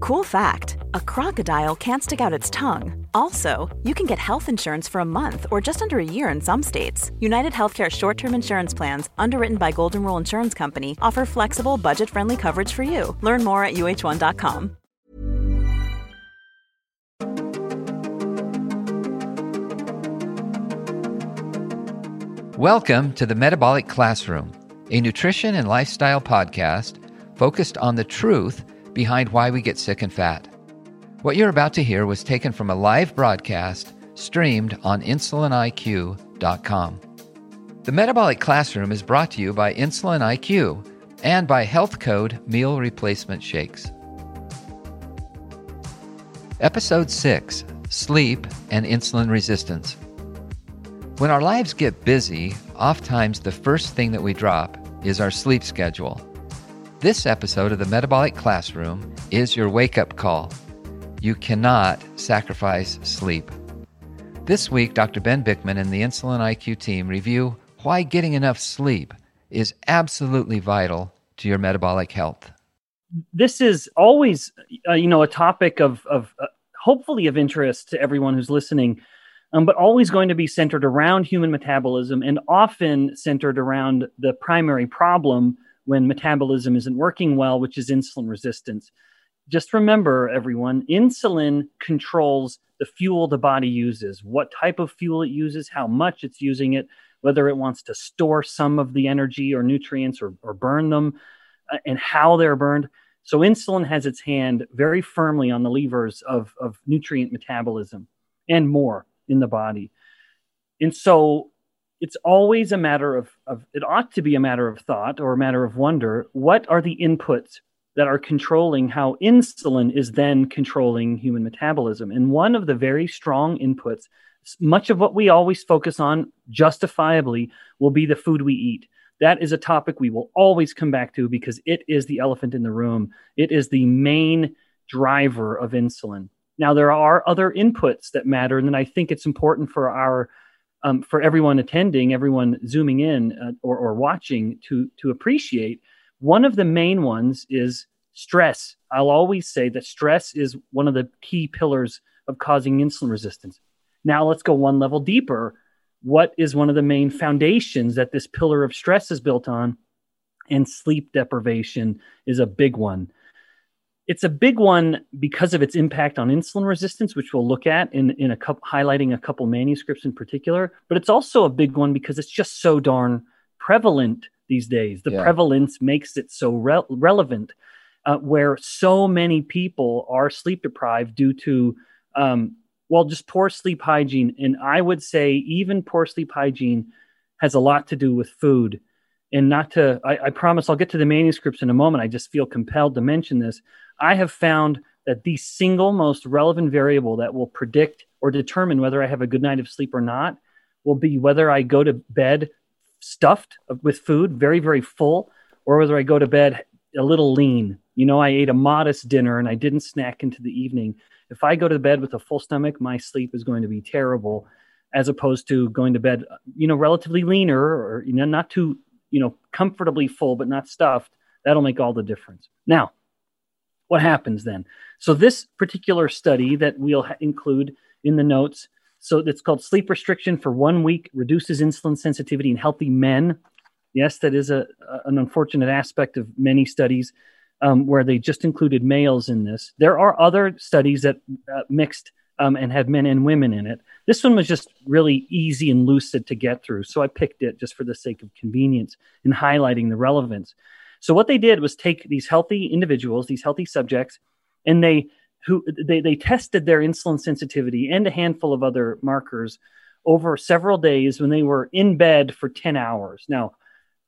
Cool fact a crocodile can't stick out its tongue. Also, you can get health insurance for a month or just under a year in some states. United Healthcare short term insurance plans, underwritten by Golden Rule Insurance Company, offer flexible, budget friendly coverage for you. Learn more at uh1.com. Welcome to the Metabolic Classroom, a nutrition and lifestyle podcast focused on the truth behind why we get sick and fat. What you're about to hear was taken from a live broadcast streamed on insuliniq.com. The Metabolic Classroom is brought to you by Insulin IQ and by HLTH Code Meal Replacement Shakes. Episode 6 Sleep and Insulin Resistance. When our lives get busy, oftentimes the first thing that we drop is our sleep schedule. This episode of the Metabolic Classroom is your wake up call. You cannot sacrifice sleep. This week, Dr. Ben Bikman and the Insulin IQ team review why getting enough sleep is absolutely vital to your metabolic health. this is always uh, you know a topic of of uh, hopefully of interest to everyone who's listening um, but always going to be centered around human metabolism and often centered around the primary problem when metabolism isn't working well which is insulin resistance just remember everyone insulin controls the fuel the body uses what type of fuel it uses how much it's using it whether it wants to store some of the energy or nutrients or, or burn them uh, and how they're burned. So insulin has its hand very firmly on the levers of, of nutrient metabolism and more in the body. And so it's always a matter of, of it ought to be a matter of thought or a matter of wonder. What are the inputs that are controlling how insulin is then controlling human metabolism? And one of the very strong inputs, much of what we always focus on justifiably, will be the food we eat that is a topic we will always come back to because it is the elephant in the room. It is the main driver of insulin. Now there are other inputs that matter, and I think it's important for our um, for everyone attending, everyone zooming in uh, or, or watching to to appreciate. One of the main ones is stress. I'll always say that stress is one of the key pillars of causing insulin resistance. Now let's go one level deeper what is one of the main foundations that this pillar of stress is built on and sleep deprivation is a big one it's a big one because of its impact on insulin resistance which we'll look at in, in a couple highlighting a couple manuscripts in particular but it's also a big one because it's just so darn prevalent these days the Yeah. prevalence makes it so re- relevant uh, where so many people are sleep deprived due to um, well, just poor sleep hygiene. And I would say even poor sleep hygiene has a lot to do with food. And not to, I, I promise I'll get to the manuscripts in a moment. I just feel compelled to mention this. I have found that the single most relevant variable that will predict or determine whether I have a good night of sleep or not will be whether I go to bed stuffed with food, very, very full, or whether I go to bed a little lean. You know, I ate a modest dinner and I didn't snack into the evening. If I go to bed with a full stomach, my sleep is going to be terrible, as opposed to going to bed, you know, relatively leaner or you know, not too, you know, comfortably full but not stuffed. That'll make all the difference. Now, what happens then? So this particular study that we'll ha- include in the notes, so it's called sleep restriction for one week reduces insulin sensitivity in healthy men. Yes, that is a, a- an unfortunate aspect of many studies. um, where they just included males in this. There are other studies that uh, mixed um, and had men and women in it. This one was just really easy and lucid to get through. So I picked it just for the sake of convenience in highlighting the relevance. So what they did was take these healthy individuals, these healthy subjects, and they who they, they tested their insulin sensitivity and a handful of other markers over several days when they were in bed for 10 hours. Now,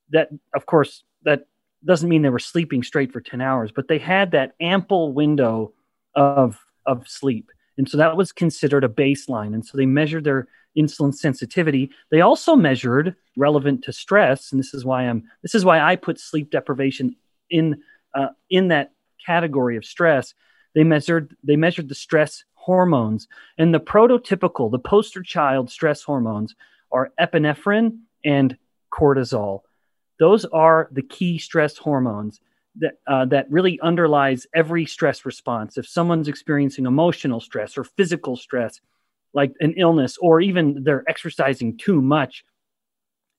that of course that doesn't mean they were sleeping straight for 10 hours, but they had that ample window of of sleep. And so that was considered a baseline. And so they measured their insulin sensitivity. They also measured relevant to stress, and this is why I'm this is why I put sleep deprivation in uh, in that category of stress. They measured they measured the stress hormones, and the prototypical, the poster child stress hormones are epinephrine and cortisol. Those are the key stress hormones that uh, that really underlies every stress response. If someone's experiencing emotional stress or physical stress, like an illness, or even they're exercising too much,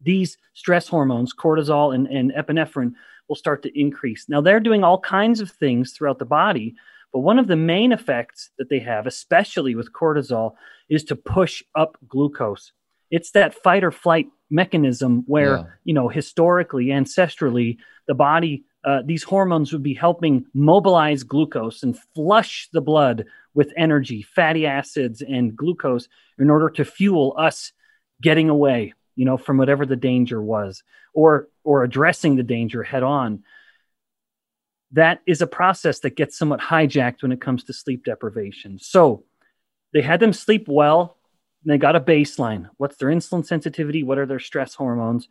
these stress hormones, cortisol and, and epinephrine, will start to increase. Now they're doing all kinds of things throughout the body, but one of the main effects that they have, especially with cortisol, is to push up glucose. It's that fight or flight mechanism where, yeah. you know, historically, ancestrally, the body uh, these hormones would be helping mobilize glucose and flush the blood with energy, fatty acids, and glucose in order to fuel us getting away, you know, from whatever the danger was, or or addressing the danger head on. That is a process that gets somewhat hijacked when it comes to sleep deprivation. So they had them sleep well. they got a baseline. What's their insulin sensitivity? What are their stress hormones,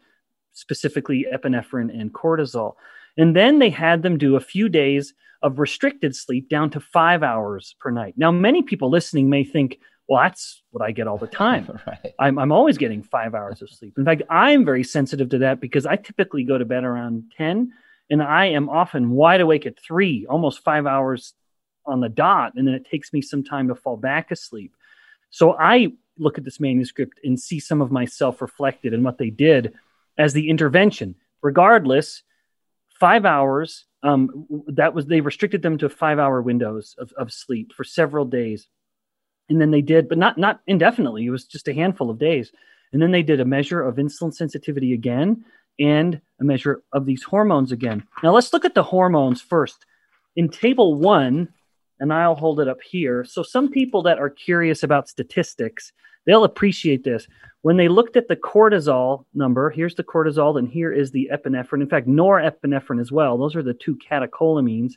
specifically epinephrine and cortisol? And then they had them do a few days of restricted sleep down to five hours per night. Now, many people listening may think, well, that's what I get all the time. right. I'm, I'm always getting five hours of sleep. In fact, I'm very sensitive to that because I typically go to bed around 10 and I am often wide awake at three, almost five hours on the dot. And then it takes me some time to fall back asleep. So I look at this manuscript and see some of myself reflected in what they did as the intervention. Regardless, five hours. Um, that was they restricted them to five hour windows of, of sleep for several days, and then they did, but not not indefinitely. It was just a handful of days, and then they did a measure of insulin sensitivity again and a measure of these hormones again. Now let's look at the hormones first. In table one, and I'll hold it up here. So some people that are curious about statistics, they'll appreciate this when they looked at the cortisol number, here's the cortisol, and here is the epinephrine. In fact, norepinephrine as well. Those are the two catecholamines.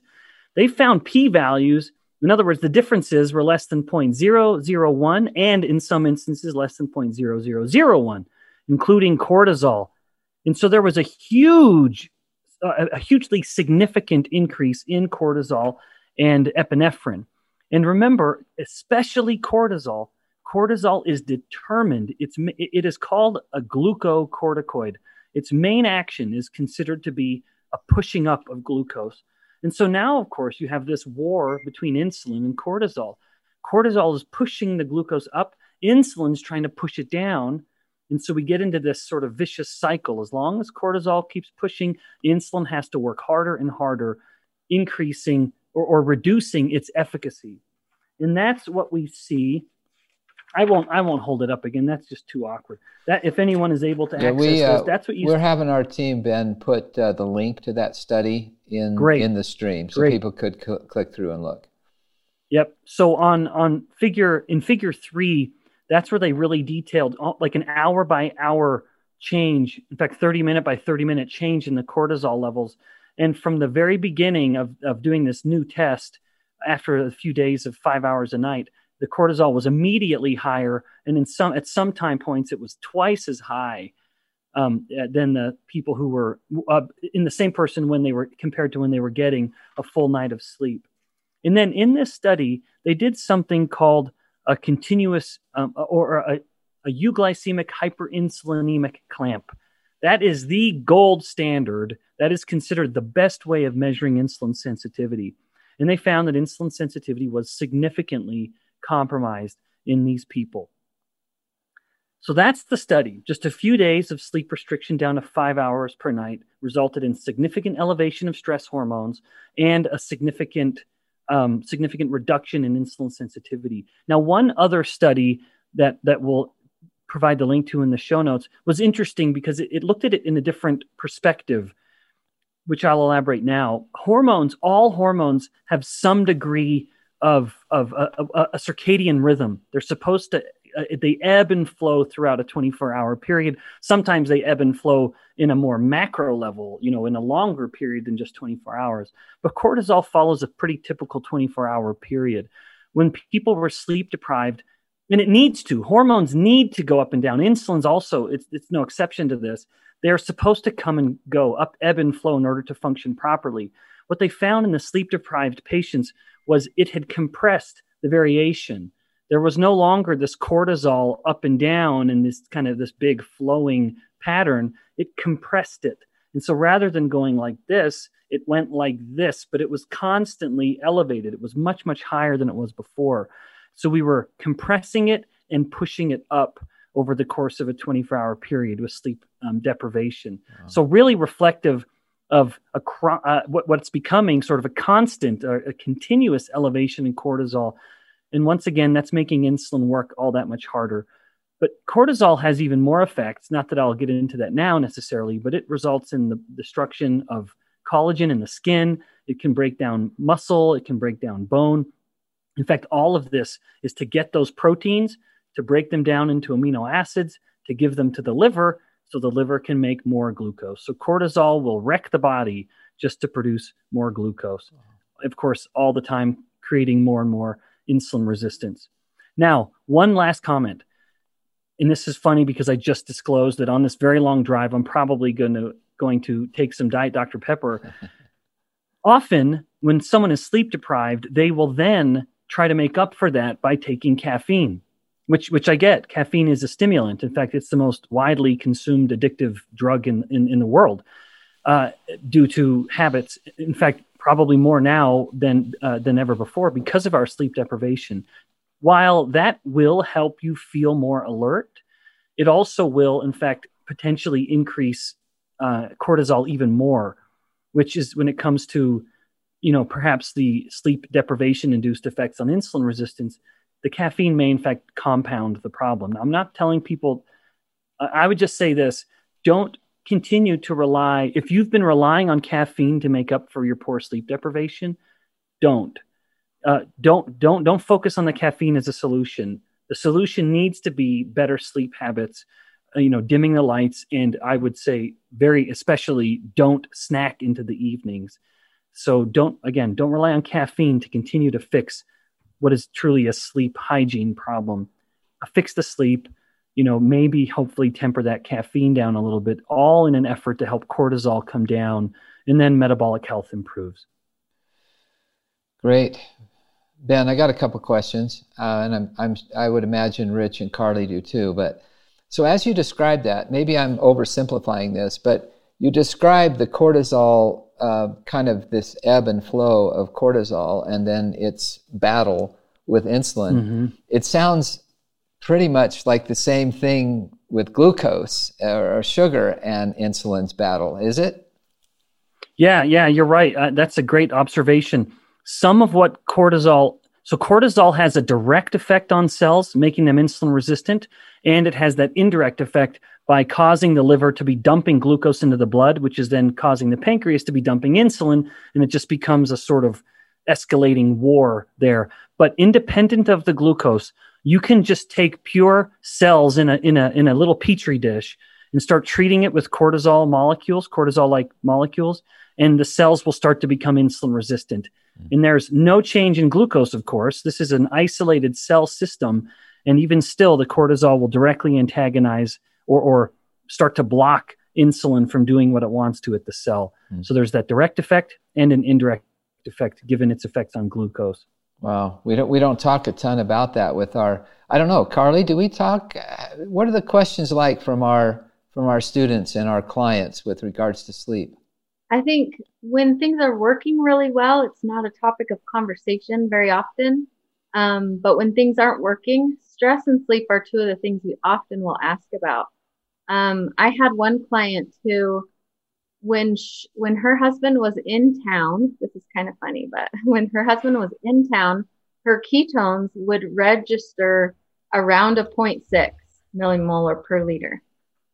They found p values. In other words, the differences were less than 0.001 and in some instances less than 0.0001, including cortisol. And so there was a huge, uh, a hugely significant increase in cortisol and epinephrine. And remember, especially cortisol, cortisol is determined. It's it is called a glucocorticoid. Its main action is considered to be a pushing up of glucose. And so now, of course, you have this war between insulin and cortisol. Cortisol is pushing the glucose up. Insulin's trying to push it down. And so we get into this sort of vicious cycle. As long as cortisol keeps pushing, insulin has to work harder and harder, increasing or, or reducing its efficacy. And that's what we see I won't. I won't hold it up again. That's just too awkward. That if anyone is able to yeah, access we, uh, this, that's what you. We're having our team Ben put uh, the link to that study in Great. in the stream, so Great. people could cl- click through and look. Yep. So on on figure in figure three, that's where they really detailed like an hour by hour change. In fact, thirty minute by thirty minute change in the cortisol levels. And from the very beginning of of doing this new test, after a few days of five hours a night the cortisol was immediately higher, and in some at some time points it was twice as high um, than the people who were uh, in the same person when they were compared to when they were getting a full night of sleep. And then in this study, they did something called a continuous um, or a, a euglycemic hyperinsulinemic clamp. That is the gold standard. That is considered the best way of measuring insulin sensitivity. And they found that insulin sensitivity was significantly compromised in these people. So that's the study. Just a few days of sleep restriction down to five hours per night resulted in significant elevation of stress hormones and a significant um, significant reduction in insulin sensitivity. Now, one other study that that will provide the link to in the show notes was interesting because it, it looked at it in a different perspective, which I'll elaborate now. Hormones, all hormones, have some degree of of a, a, a circadian rhythm. They're supposed to uh, they ebb and flow throughout a 24 hour period. Sometimes they ebb and flow in a more macro level, you know, in a longer period than just 24 hours. But cortisol follows a pretty typical 24 hour period. When people were sleep deprived, and it needs to, hormones need to go up and down. Insulin's also, it's, it's no exception to this. They're supposed to come and go, up, ebb and flow in order to function properly. What they found in the sleep deprived patients was it had compressed the variation. There was no longer this cortisol up and down and this kind of this big flowing pattern. It compressed it. And so rather than going like this it went like this but it was constantly elevated. It was much much higher than it was before. So we were compressing it and pushing it up over the course of a 24 hour period with sleep um, deprivation. Wow. so really reflective of a uh, what, what's becoming sort of a constant or a continuous elevation in cortisol and once again, that's making insulin work all that much harder. But cortisol has even more effects. Not that I'll get into that now necessarily, but it results in the destruction of collagen in the skin. It can break down muscle, it can break down bone. In fact, all of this is to get those proteins, to break them down into amino acids, to give them to the liver so the liver can make more glucose. So cortisol will wreck the body just to produce more glucose. Of course, all the time creating more and more insulin resistance. Now, one last comment. And this is funny because I just disclosed that on this very long drive, I'm probably going to going to take some Diet Dr. Pepper. Often, when someone is sleep deprived, they will then try to make up for that by taking caffeine, which which I get. Caffeine is a stimulant. In fact, it's the most widely consumed addictive drug in in, in the world uh, due to habits. In fact, probably more now than uh, than ever before because of our sleep deprivation. While that will help you feel more alert, it also will, in fact, potentially increase uh, cortisol even more, which is when it comes to, you know, perhaps the sleep deprivation induced effects on insulin resistance. The caffeine may, in fact, compound the problem. Now, I'm not telling people. I would just say this: don't continue to rely if you've been relying on caffeine to make up for your poor sleep deprivation don't uh, don't don't don't focus on the caffeine as a solution the solution needs to be better sleep habits uh, you know dimming the lights and i would say very especially don't snack into the evenings so don't again don't rely on caffeine to continue to fix what is truly a sleep hygiene problem fix the sleep you know, maybe hopefully temper that caffeine down a little bit, all in an effort to help cortisol come down and then metabolic health improves. Great. Ben, I got a couple questions, uh, and I'm, I'm, I would imagine Rich and Carly do too. But so, as you describe that, maybe I'm oversimplifying this, but you describe the cortisol uh, kind of this ebb and flow of cortisol, and then its battle with insulin. Mm-hmm. It sounds pretty much like the same thing with glucose or sugar and insulin's battle, is it? Yeah, yeah, you're right. Uh, that's a great observation. Some of what cortisol, so cortisol has a direct effect on cells, making them insulin resistant, and it has that indirect effect by causing the liver to be dumping glucose into the blood, which is then causing the pancreas to be dumping insulin, and it just becomes a sort of escalating war there. But independent of the glucose, you can just take pure cells in a in a in a little petri dish and start treating it with cortisol molecules, cortisol like molecules, and the cells will start to become insulin resistant. Mm-hmm. And there's no change in glucose, of course. This is an isolated cell system. And even still, the cortisol will directly antagonize or, or start to block insulin from doing what it wants to at the cell. Mm-hmm. So there's that direct effect and an indirect effect given its effects on glucose. Wow, we don't we don't talk a ton about that with our. I don't know, Carly. Do we talk? What are the questions like from our from our students and our clients with regards to sleep? I think when things are working really well, it's not a topic of conversation very often. Um, but when things aren't working, stress and sleep are two of the things we often will ask about. Um, I had one client who, when sh- when her husband was in town, this is kind of funny, but when her husband was in town, her ketones would register around a 0.6 millimolar per liter.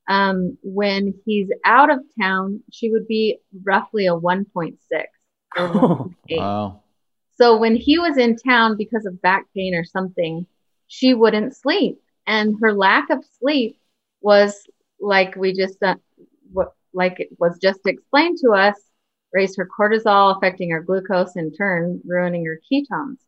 Um, when he's out of town, she would be roughly a 1.6 or 1.8. Wow. So when he was in town because of back pain or something, she wouldn't sleep. And her lack of sleep was like we just, uh, what, like it was just explained to us, raised her cortisol, affecting her glucose in turn, ruining her ketones.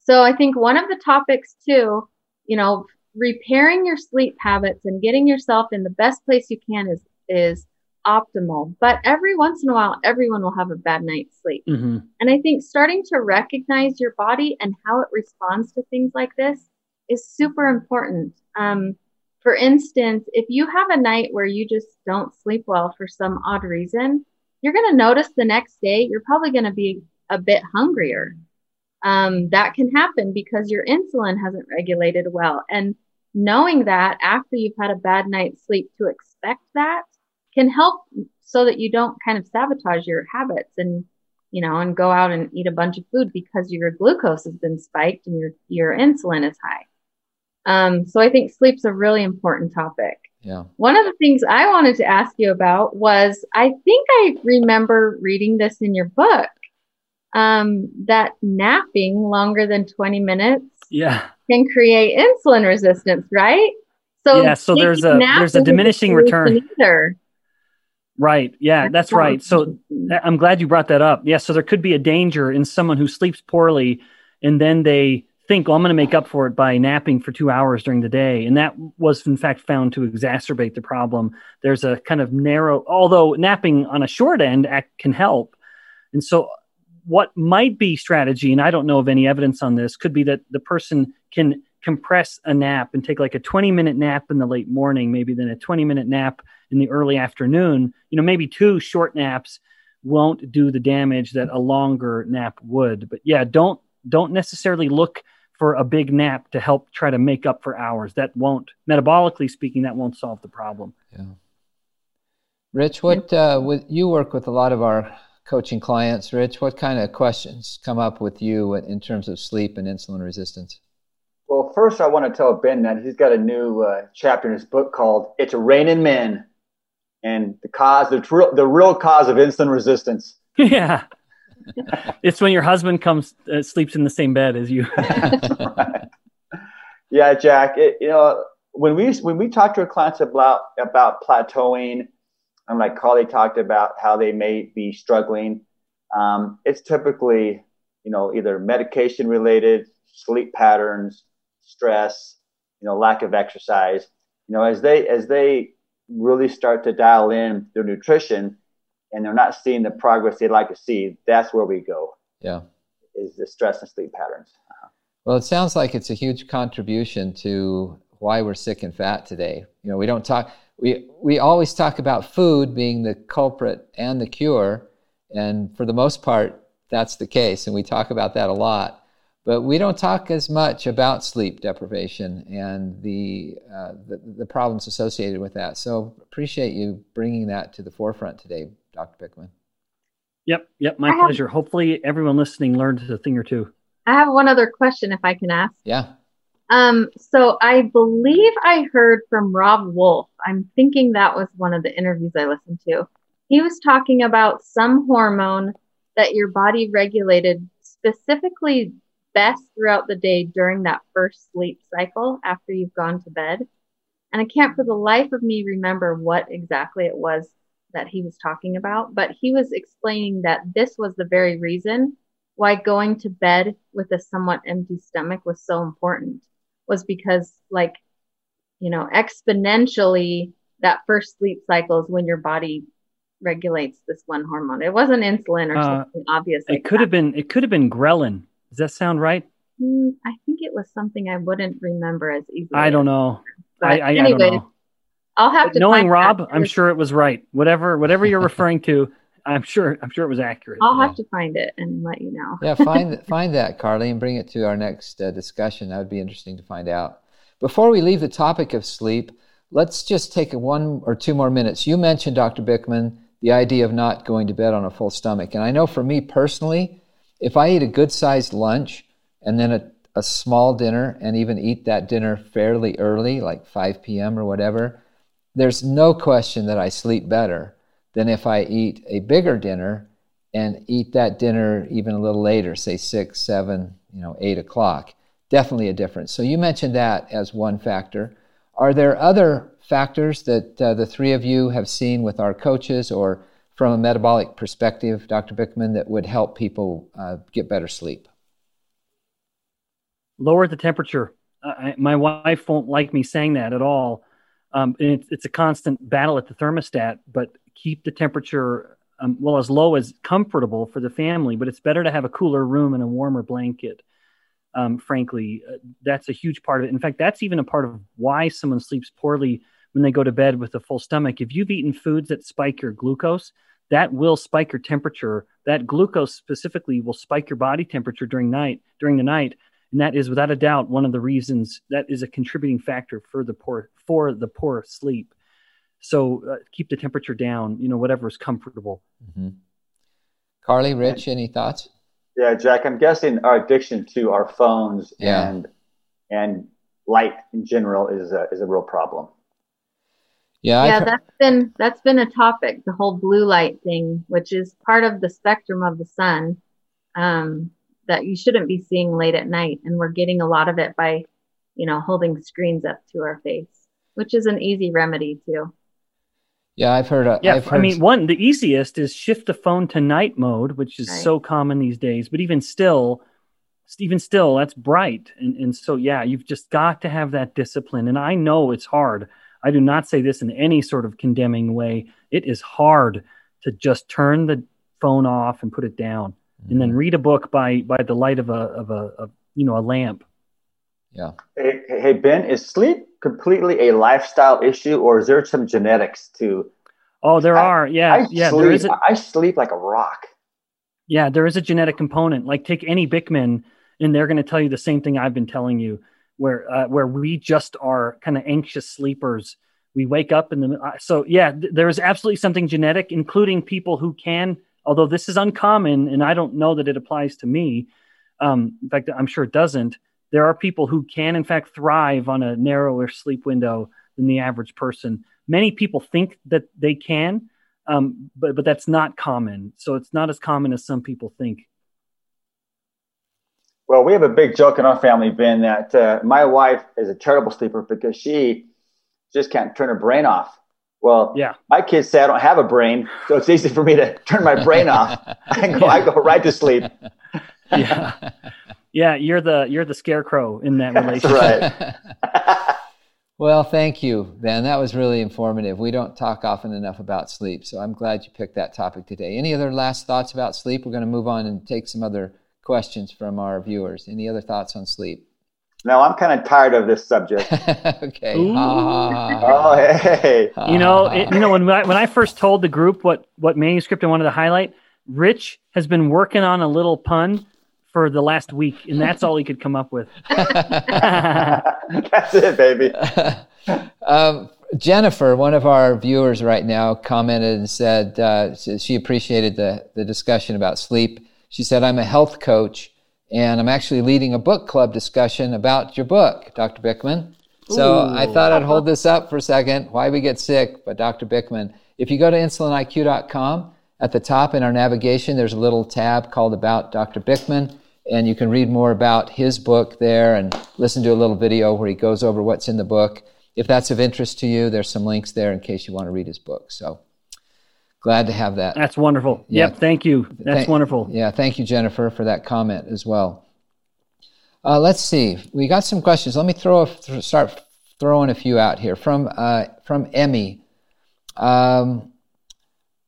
So I think one of the topics too, you know, repairing your sleep habits and getting yourself in the best place you can is, is optimal. But every once in a while, everyone will have a bad night's sleep. Mm-hmm. And I think starting to recognize your body and how it responds to things like this is super important. Um, for instance, if you have a night where you just don't sleep well for some odd reason, you're going to notice the next day you're probably going to be a bit hungrier. Um, that can happen because your insulin hasn't regulated well. And knowing that after you've had a bad night's sleep to expect that can help so that you don't kind of sabotage your habits and you know and go out and eat a bunch of food because your glucose has been spiked and your your insulin is high um, so i think sleep's a really important topic Yeah. one of the things i wanted to ask you about was i think i remember reading this in your book um, that napping longer than 20 minutes Yeah. can create insulin resistance right so Yeah, so there's a- there's a diminishing return. either. Right. Yeah, that's right. So I'm glad you brought that up. Yeah, so there could be a danger in someone who sleeps poorly and then they think, well, I'm going to make up for it by napping for two hours during the day. And that was, in fact, found to exacerbate the problem. There's a kind of narrow, although napping on a short end can help. And so, what might be strategy, and I don't know of any evidence on this, could be that the person can compress a nap and take like a 20 minute nap in the late morning, maybe then a 20 minute nap in the early afternoon. You know, maybe two short naps won't do the damage that a longer nap would. But yeah, don't don't necessarily look for a big nap to help try to make up for hours. That won't, metabolically speaking, that won't solve the problem. Yeah. Rich, what uh, with you work with a lot of our coaching clients. Rich, what kind of questions come up with you in terms of sleep and insulin resistance? Well, first, I want to tell Ben that he's got a new uh, chapter in his book called "It's Raining Men," and the cause, the, tr- the real cause of insulin resistance. yeah. it's when your husband comes uh, sleeps in the same bed as you. right. Yeah, Jack. It, you know, when we when we talk to our clients about about plateauing, and like Carly talked about how they may be struggling, um, it's typically you know either medication related, sleep patterns, stress, you know, lack of exercise. You know, as they as they really start to dial in their nutrition, and they're not seeing the progress they'd like to see, that's where we go. Yeah. Is the stress and sleep patterns. Well, it sounds like it's a huge contribution to why we're sick and fat today. You know, we don't talk we we always talk about food being the culprit and the cure, and for the most part that's the case and we talk about that a lot. But we don't talk as much about sleep deprivation and the, uh, the the problems associated with that. So appreciate you bringing that to the forefront today, Dr. Bikman. Yep, yep, my I have- pleasure. Hopefully, everyone listening learned a thing or two. I have one other question if I can ask. Yeah. Um, so I believe I heard from Robb Wolf. I'm thinking that was one of the interviews I listened to. He was talking about some hormone that your body regulated specifically best throughout the day during that first sleep cycle after you've gone to bed. And I can't for the life of me remember what exactly it was that he was talking about, but he was explaining that this was the very reason why going to bed with a somewhat empty stomach was so important was because like you know exponentially that first sleep cycle is when your body regulates this one hormone it wasn't insulin or Uh, something obvious It like could that. have been. It could have been ghrelin. Does that sound right? Hmm, i think it was something i wouldn't remember as easily I don't know. But I, I, I anyway, don't know. I'll have But to knowing find Rob, that. I'm sure it was right. Whatever, whatever you're referring to, I'm sure. I'm sure it was accurate. i'll have to find it and let you know yeah, find find that, Carly, and bring it to our next uh, discussion. That would be interesting to find out. before we leave the topic of sleep, let's just take one or two more minutes. You mentioned, Dr. Bikman, the idea of not going to bed on a full stomach. And I know for me personally, if I eat a good sized lunch and then a, a small dinner and even eat that dinner fairly early, like 5 p.m. or whatever, there's no question that I sleep better than if I eat a bigger dinner and eat that dinner even a little later, say six, seven, you know, eight o'clock. Definitely a difference. So you mentioned that as one factor. Are there other factors that uh, the three of you have seen with our coaches or from a metabolic perspective, Dr. Bikman, that would help people uh, get better sleep? Lower the temperature. My wife won't like me saying that at all. Um, it's, it's a constant battle at the thermostat, but keep the temperature um, well as low as comfortable for the family. But it's better to have a cooler room and a warmer blanket. Um, frankly, uh, that's a huge part of it. In fact, that's even a part of why someone sleeps poorly when they go to bed with a full stomach. If you've eaten foods that spike your glucose, that will spike your temperature. That glucose specifically will spike your body temperature during night during the night, and that is without a doubt one of the reasons that is a contributing factor for the poor for the poor sleep. So uh, keep the temperature down. You know, whatever is comfortable. Mm-hmm. Carly, Rich, any thoughts? Yeah, Jack. I'm guessing our addiction to our phones yeah. and and light in general is a, is a real problem. Yeah, yeah, that's been that's been a topic, the whole blue light thing, which is part of the spectrum of the sun um, that you shouldn't be seeing late at night, and we're getting a lot of it by, you know, holding screens up to our face, which is an easy remedy too. Yeah, I've heard. Uh, yeah, I've heard... I mean, one the easiest is shift the phone to night mode, which is right. so common these days. But even still, even still, that's bright, and and so yeah, you've just got to have that discipline. And I know it's hard. I do not say this in any sort of condemning way. It is hard to just turn the phone off and put it down. And then mm-hmm. read a book by by the light of a of a, a you know a lamp. Yeah. Hey, hey, Ben, is sleep completely a lifestyle issue, or is there some genetics to? Oh, there I, are. Yeah, I yeah. Sleep, there is. A, I sleep like a rock. Yeah, there is a genetic component. Like take any Bikman, and they're going to tell you the same thing I've been telling you where uh, where we just are kind of anxious sleepers. We wake up in the uh, so yeah, th- there is absolutely something genetic, including people who can. Although this is uncommon, and I don't know that it applies to me. Um, in fact, I'm sure it doesn't. There are people who can, in fact, thrive on a narrower sleep window than the average person. Many people think that they can, um, but but that's not common. So it's not as common as some people think. Well, we have a big joke in our family, Ben, that uh, my wife is a terrible sleeper because she just can't turn her brain off. Well, yeah. My kids say I don't have a brain, so it's easy for me to turn my brain off. I go, yeah. I go right to sleep. yeah, yeah. You're the you're the scarecrow in that relationship. right. well, thank you, Ben. That was really informative. We don't talk often enough about sleep, so I'm glad you picked that topic today. Any other last thoughts about sleep? We're going to move on and take some other questions from our viewers. Any other thoughts on sleep? No, I'm kind of tired of this subject. okay. oh, hey. You know, it, you know when I, when I first told the group what what manuscript I wanted to highlight, Rich has been working on a little pun for the last week, and that's all he could come up with. that's it, baby. Um, Jennifer, one of our viewers right now, commented and said uh, she appreciated the, the discussion about sleep she said, I'm a health coach and I'm actually leading a book club discussion about your book, Dr. Bikman. So Ooh. I thought I'd hold this up for a second. Why we get sick, but Dr. Bikman. If you go to insuliniq.com, at the top in our navigation, there's a little tab called About Dr. Bikman, and you can read more about his book there and listen to a little video where he goes over what's in the book. If that's of interest to you, there's some links there in case you want to read his book. So glad to have that. That's wonderful. Yeah. Yep. Thank you. That's Th- wonderful. Yeah. Thank you, Jennifer, for that comment as well. Uh, let's see. We got some questions. Let me throw a, th- start throwing a few out here from uh, from Emmy. Um,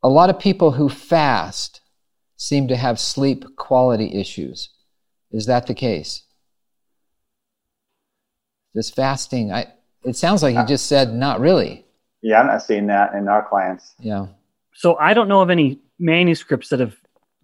a lot of people who fast seem to have sleep quality issues. Is that the case? Does fasting? I. It sounds like you just said not really. Yeah, I'm not seeing that in our clients. Yeah. So I don't know of any manuscripts that have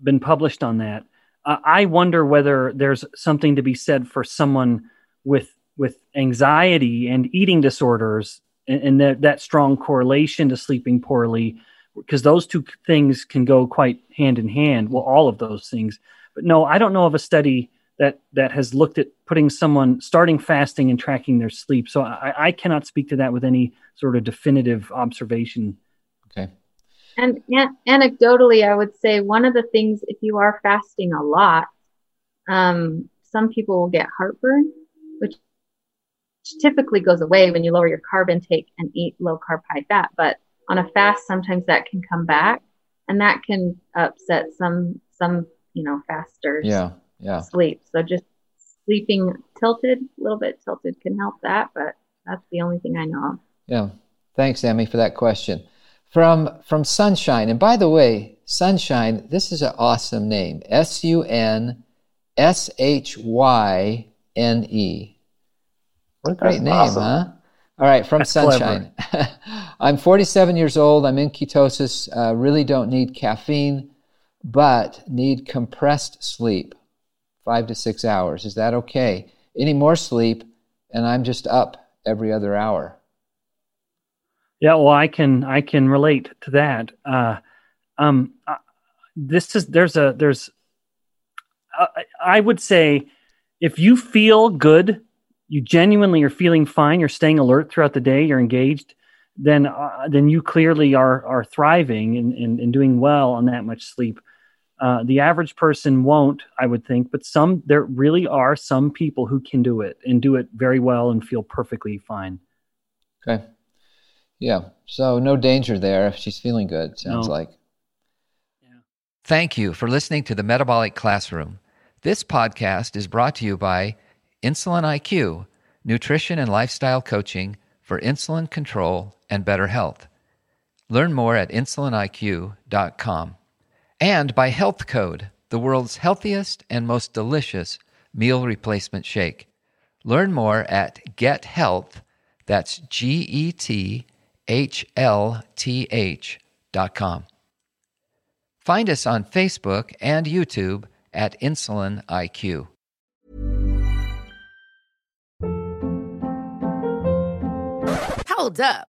been published on that. Uh, I wonder whether there's something to be said for someone with with anxiety and eating disorders and, and that, that strong correlation to sleeping poorly because those two things can go quite hand in hand well all of those things but no i don't know of a study that that has looked at putting someone starting fasting and tracking their sleep so i, I cannot speak to that with any sort of definitive observation Okay. And an- anecdotally, I would say one of the things, if you are fasting a lot, um, some people will get heartburn, which typically goes away when you lower your carb intake and eat low carb, high fat. But on a fast, sometimes that can come back, and that can upset some some you know fasters Yeah. Yeah. sleep. So just sleeping tilted, a little bit tilted, can help that. But that's the only thing I know of. Yeah. Thanks, Emmy, for that question. From from Sunshine, and by the way, Sunshine, this is an awesome name. S U N S H Y N E. What a great That's name, awesome. huh? All right, from That's. Sunshine. I'm 47 years old. I'm in ketosis. Uh, really don't need caffeine, but need compressed sleep, five to six hours. Is that okay? Any more sleep, and I'm just up every other hour. Yeah, well, I can I can relate to that. Uh, um, uh, this is there's a there's uh, I would say if you feel good, you genuinely are feeling fine, you're staying alert throughout the day, you're engaged, then uh, then you clearly are are thriving and, and, and doing well on that much sleep. Uh, the average person won't, I would think, but some there really are some people who can do it and do it very well and feel perfectly fine. Okay. Yeah. So no danger there if she's feeling good, sounds No. like. Thank you for listening to the Metabolic Classroom. This podcast is brought to you by Insulin IQ, nutrition and lifestyle coaching for insulin control and better health. Learn more at insuliniq.com. And by HLTH Code, the world's healthiest and most delicious meal replacement shake. Learn more at Get Health, that's G E T H L T H dot com. Find us on Facebook and YouTube at Insulin IQ. Hold up.